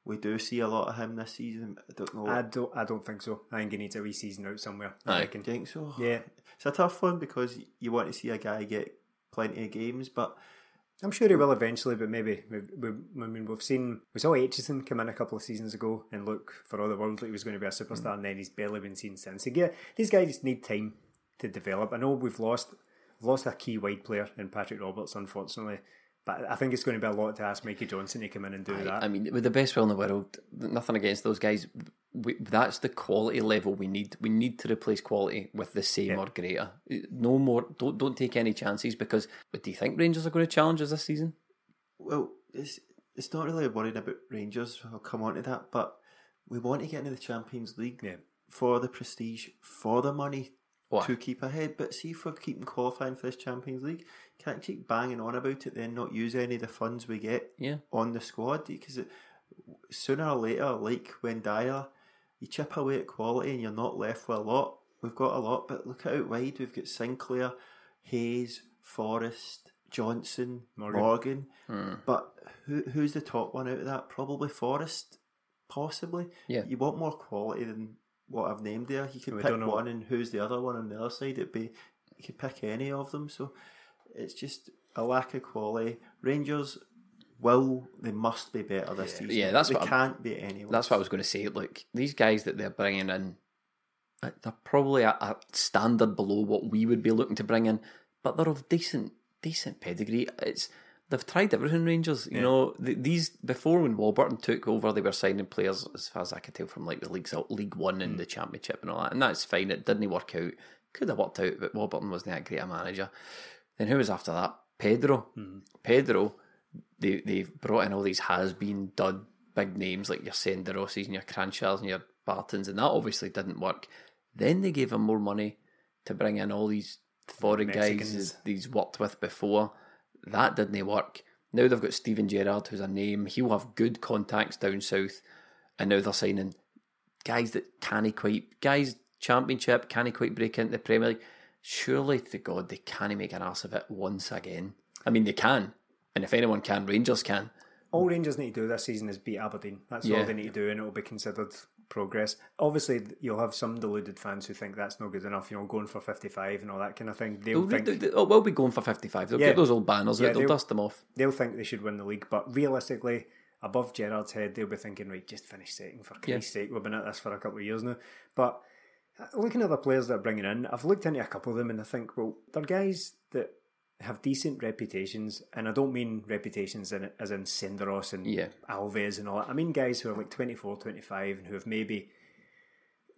we do see a lot of him this season. I don't know. I don't. I don't think so. I think he needs a wee season out somewhere. I Aye. reckon. Do think so? Yeah, It's a tough one because you want to see a guy get plenty of games, but I'm sure he will eventually. But maybe we, we, I mean, we've seen we saw Aitchison come in a couple of seasons ago and look for all the world like he was going to be a superstar, mm. and then he's barely been seen since. So yeah, these guys need time to develop. I know we've lost we've lost a key wide player in Patrick Roberts, unfortunately. But I think it's going to be a lot to ask Mikey Johnston to come in and do that. I mean, with the best will in the world, nothing against those guys. We, that's the quality level we need. We need to replace quality with the same or greater. Uh, no more. Don't don't take any chances because. But do you think Rangers are going to challenge us this season? Well, it's it's not really worrying about Rangers. I'll come on to that, but we want to get into the Champions League Yeah. for the prestige, for the money What? to keep ahead. But see if we're keeping qualifying for this Champions League, can't keep banging on about it, then not use any of the funds we get Yeah. on the squad because sooner or later, like when Dyer, you chip away at quality and you're not left with a lot. We've got a lot, but look out wide. We've got Sinclair, Hayes, Forrest, Johnston, Morgan. Morgan. Hmm. But who who's the top one out of that? Probably Forrest, possibly. Yeah. You want more quality than what I've named there. You could We pick one, and who's the other one on the other side? It'd be you could pick any of them. So it's just a lack of quality. Rangers will they must be better this season. Yeah, that's they what I'm- can't be any. That's what I was going to say. Look, these guys that they're bringing in, they're probably a, a standard below what we would be looking to bring in, but they're of decent, decent pedigree. It's they've tried everything. Rangers, you know, th these before when Warburton took over, they were signing players as far as I could tell from like the leagues, League One and mm. the Championship and all that, and that's fine. It didn't work out. Could have worked out, but Warburton wasn't that great a manager. Then who was after that? Pedro. Mm. Pedro. They they've brought in all these has been dud big names like your Senderossis and your Kranjcars and your Bartons, and that obviously didn't work. Then they gave him more money to bring in all these foreign guys Mexicans. that he's worked with before. That didn't work. Now they've got Steven Gerrard, who's a name. He'll have good contacts down south, and now they're signing guys that can't quite guys championship can't quite break into the Premier League. Surely to God they can't make an ass of it once again. I mean they can, and if anyone can, Rangers can. All Rangers need to do this season is beat Aberdeen. That's Yeah. all they need to do, and it'll be considered progress. Obviously, you'll have some deluded fans who think that's not good enough. You know, going for fifty-five and all that kind of thing. They'll They'll, think they, they, oh, we'll be going for fifty-five. They'll Yeah. get those old banners Yeah. They'll they'll- dust them off. they'll think they should win the league, but realistically, above Gerrard's head, they'll be thinking, right, just finish second for Christ's sake. We've been at this for a couple of years now. But uh, looking at the players they're bringing in, I've looked into a couple of them and I think, well, they're guys that have decent reputations, and I don't mean reputations in, as in Senderos and Yeah. Alves and all that. I mean guys who are like 24, 25 and who have maybe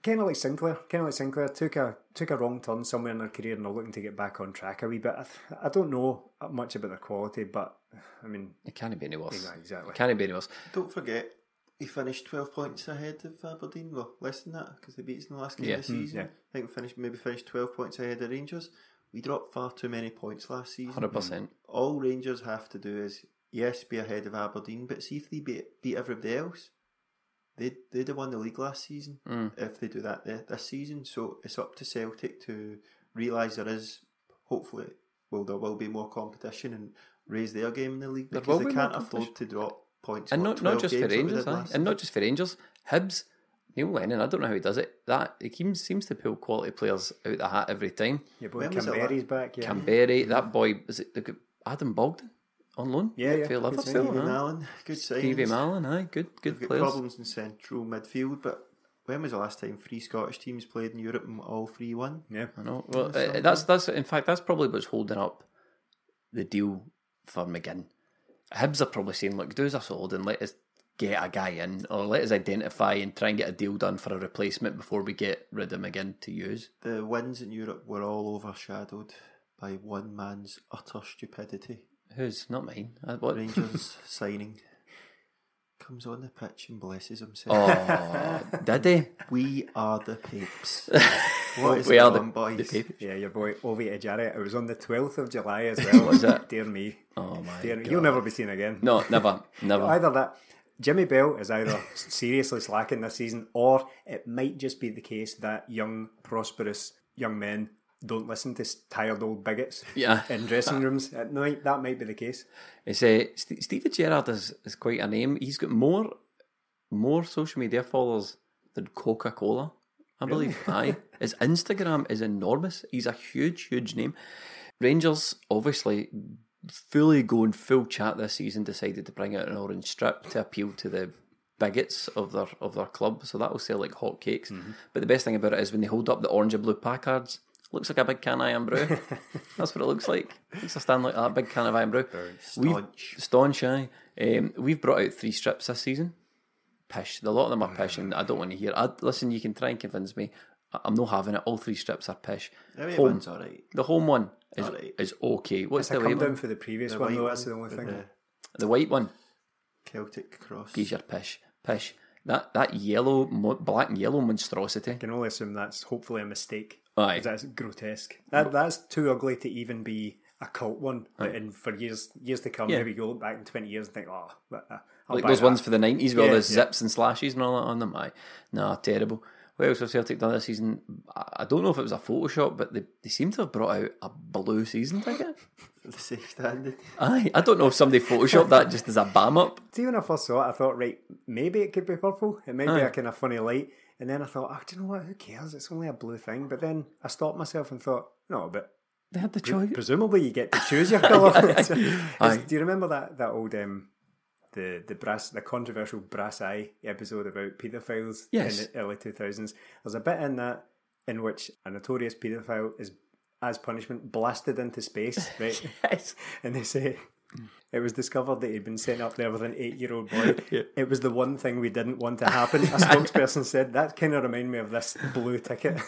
kind of like Sinclair, kind of like Sinclair took a took a wrong turn somewhere in their career and are looking to get back on track a wee bit. I, I don't know much about their quality, but I mean, It can't be any worse. Yeah, exactly. It can't be any worse. Don't forget, he finished 12 points ahead of Aberdeen. Well, less than that, because they beat us in the last game Yeah. of the hmm, season. yeah. I think we finished maybe finished 12 points ahead of Rangers. We dropped far too many points last season. 100%. All Rangers have to do is, yes, be ahead of Aberdeen, but see if they beat, beat everybody else. They, they'd have won the league last season hmm. if they do that eh, this season. So it's up to Celtic to realise there is, hopefully, well, there will be more competition and raise their game in the league because they can't afford to drop points. and not not just for like Rangers, did aye? last and not just for Rangers. Hibs, Neil Lennon. I don't know how he does it. That he seems seems to pull quality players out the hat every time. your boy When was it Kamberi's back. Yeah, Kamberi, that boy is it the, Adam Bogdan on loan? Yeah, yeah, for good Liverpool. signing. Stevie aye. Mallan, good signings. Stevie Mallan, aye, good good They've got players. problems in central midfield, but when was the last time three Scottish teams played in Europe and all three won? yeah. I know. Well, uh, that's that's in fact that's probably what's holding up the deal for McGinn. Hibs are probably saying, "Look, do us a solid and let us get a guy in, or let us identify and try and get a deal done for a replacement before we get rid of McGinn to use." The wins in Europe were all overshadowed by one man's utter stupidity. Who's not mine? Uh, what? Rangers signing comes on the pitch and blesses himself. Oh, did they? We are the papes. What is we are the, going on, the boys? papers. Yeah, your boy Ovie Ejaria. It was on the 12th of July as well. Was it? Dear me. Oh my Dear me. god! He'll never be seen again. No, never, never. Either that, Jimmy Bell is either seriously slacking this season, or it might just be the case that young, prosperous young men don't listen to tired old bigots Yeah. in dressing rooms at night. That might be the case. It's uh, St- Stevie Gerrard is, is quite a name. He's got more more social media followers than Coca Cola, I believe. Aye, his Instagram is enormous. He's a huge, huge name. Rangers obviously fully going full chat this season. Decided to bring out an orange strip to appeal to the bigots of their of their club. So that will sell like hotcakes. But the best thing about it is when they hold up the orange and blue placards. Looks like a big can of Irn-Bru. That's what it looks like. Looks a stand like that big can of Irn-Bru. We've- staunch. staunch, aye. Um, we've brought out three strips this season. Pish. A lot of them are pish, and I don't want to hear. I, listen, you can try and convince me. I- I'm not having it. All three strips are pish. Home- one's alright. the home one is Alright. is okay. What's It's a the come white down one? for the previous The one, white though. one That's the only thing. the The white one. Celtic cross. Geez, you're pish. Pish. That that yellow, black and yellow monstrosity. I can only assume that's hopefully a mistake. Aye. 'cause That's grotesque. That that's too ugly to even be a cult one. And for years years to come, Yeah. maybe you look back in twenty years and think, oh, uh, I'll like buy those that. ones for the nineties with all Yeah, the yeah. zips and slashes and all that on them. Aye, nah, terrible. What else have Celtic done this season? I I don't know if it was a Photoshop, but they, they seem to have brought out a blue season ticket. The safe standing. Aye, I don't know if somebody photoshopped that just as a bam up. See, when I first saw it, I thought, right, maybe it could be purple. It might be Aye. a kind of funny light. And then I thought, oh, do you know what? Who cares? It's only a blue thing. But then I stopped myself and thought, no, but They had the pre- choice. presumably you get to choose your colour. It's- Aye. do you remember that that old um, the the brass the controversial brass eye episode about paedophiles Yes. in the early two thousands? There's a bit in that in which a notorious paedophile is as punishment blasted into space, right? Yes. and they say it was discovered that he'd been sent up there with an eight-year-old boy. It was the one thing we didn't want to happen. A spokesperson said that kind of reminded me of this blue ticket.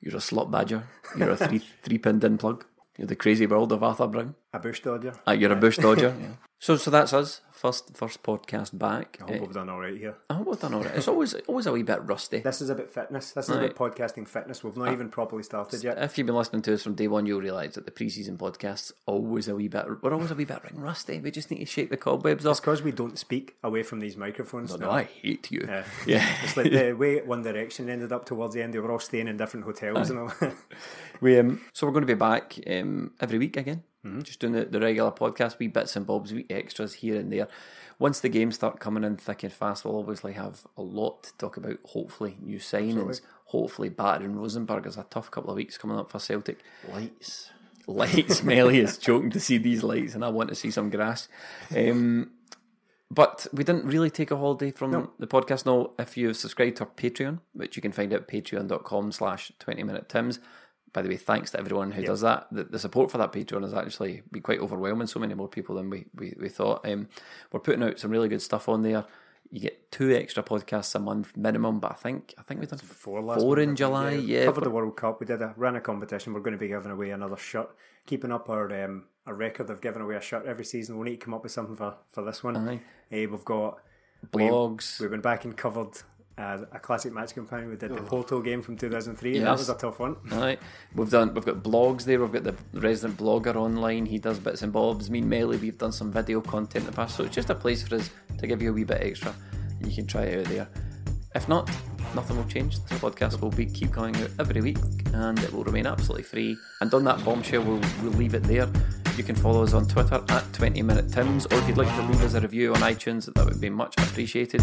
You're a slot badger. You're a three three pinned in plug. You're the crazy world of Arthur Brown. A bush dodger. Uh, you're a bush dodger. yeah. So so that's us. First first podcast back. I hope we've done all right here. I hope we've done all right. It's always always a wee bit rusty. This is about fitness. This is Right. about podcasting fitness. We've not even properly started yet. If you've been listening to us from day one, you'll realise that the pre-season podcasts always a wee bit. We're always a wee bit ring rusty. We just need to shake the cobwebs It's off. because we don't speak away from these microphones. No, no I hate you. Yeah. Yeah. It's like the way One Direction ended up towards the end. They were all staying in different hotels and all. We um, so we're going to be back um, every week again, Mm-hmm. just doing the, the regular podcast, wee bits and bobs, wee extras here and there. Once the games start coming in thick and fast, we'll obviously have a lot to talk about. Hopefully, new signings. Hopefully, battering Rosenborg is a tough couple of weeks coming up for Celtic. Lights. Lights, Melly is joking to see these lights, and I want to see some grass. Um, but we didn't really take a holiday from the podcast. No, if you've subscribed to our Patreon, which you can find at patreon.com slash 20 minute Tims. By the way, thanks to everyone who does that. The, the support for that Patreon has actually been quite overwhelming. So many more people than we, we, we thought. Um, we're putting out some really good stuff on there. you get two extra podcasts a month minimum. But I think I think we've done four last four in July. Yeah, covered the World Cup. We did a ran a competition. We're going to be giving away another shirt. Keeping up our um, our record of giving away a shirt every season. We'll need to come up with something for, for this one. Aye. Uh, we've got blogs. We, we went back and covered uh, a classic match companion. We did the Porto game from two thousand three. Yes. That was a tough one. Right, we've done. We've got blogs there. We've got the resident blogger online. He does bits and bobs. Me and Melly, we've done some video content in the past. So it's just a place for us to give you a wee bit extra. And you can try it out there. If not, nothing will change. This podcast will be keep going out every week, and it will remain absolutely free. And on that bombshell, we'll we'll leave it there. You can follow us on Twitter at 20 Minute Tims, or if you'd like to leave us a review on iTunes, that would be much appreciated.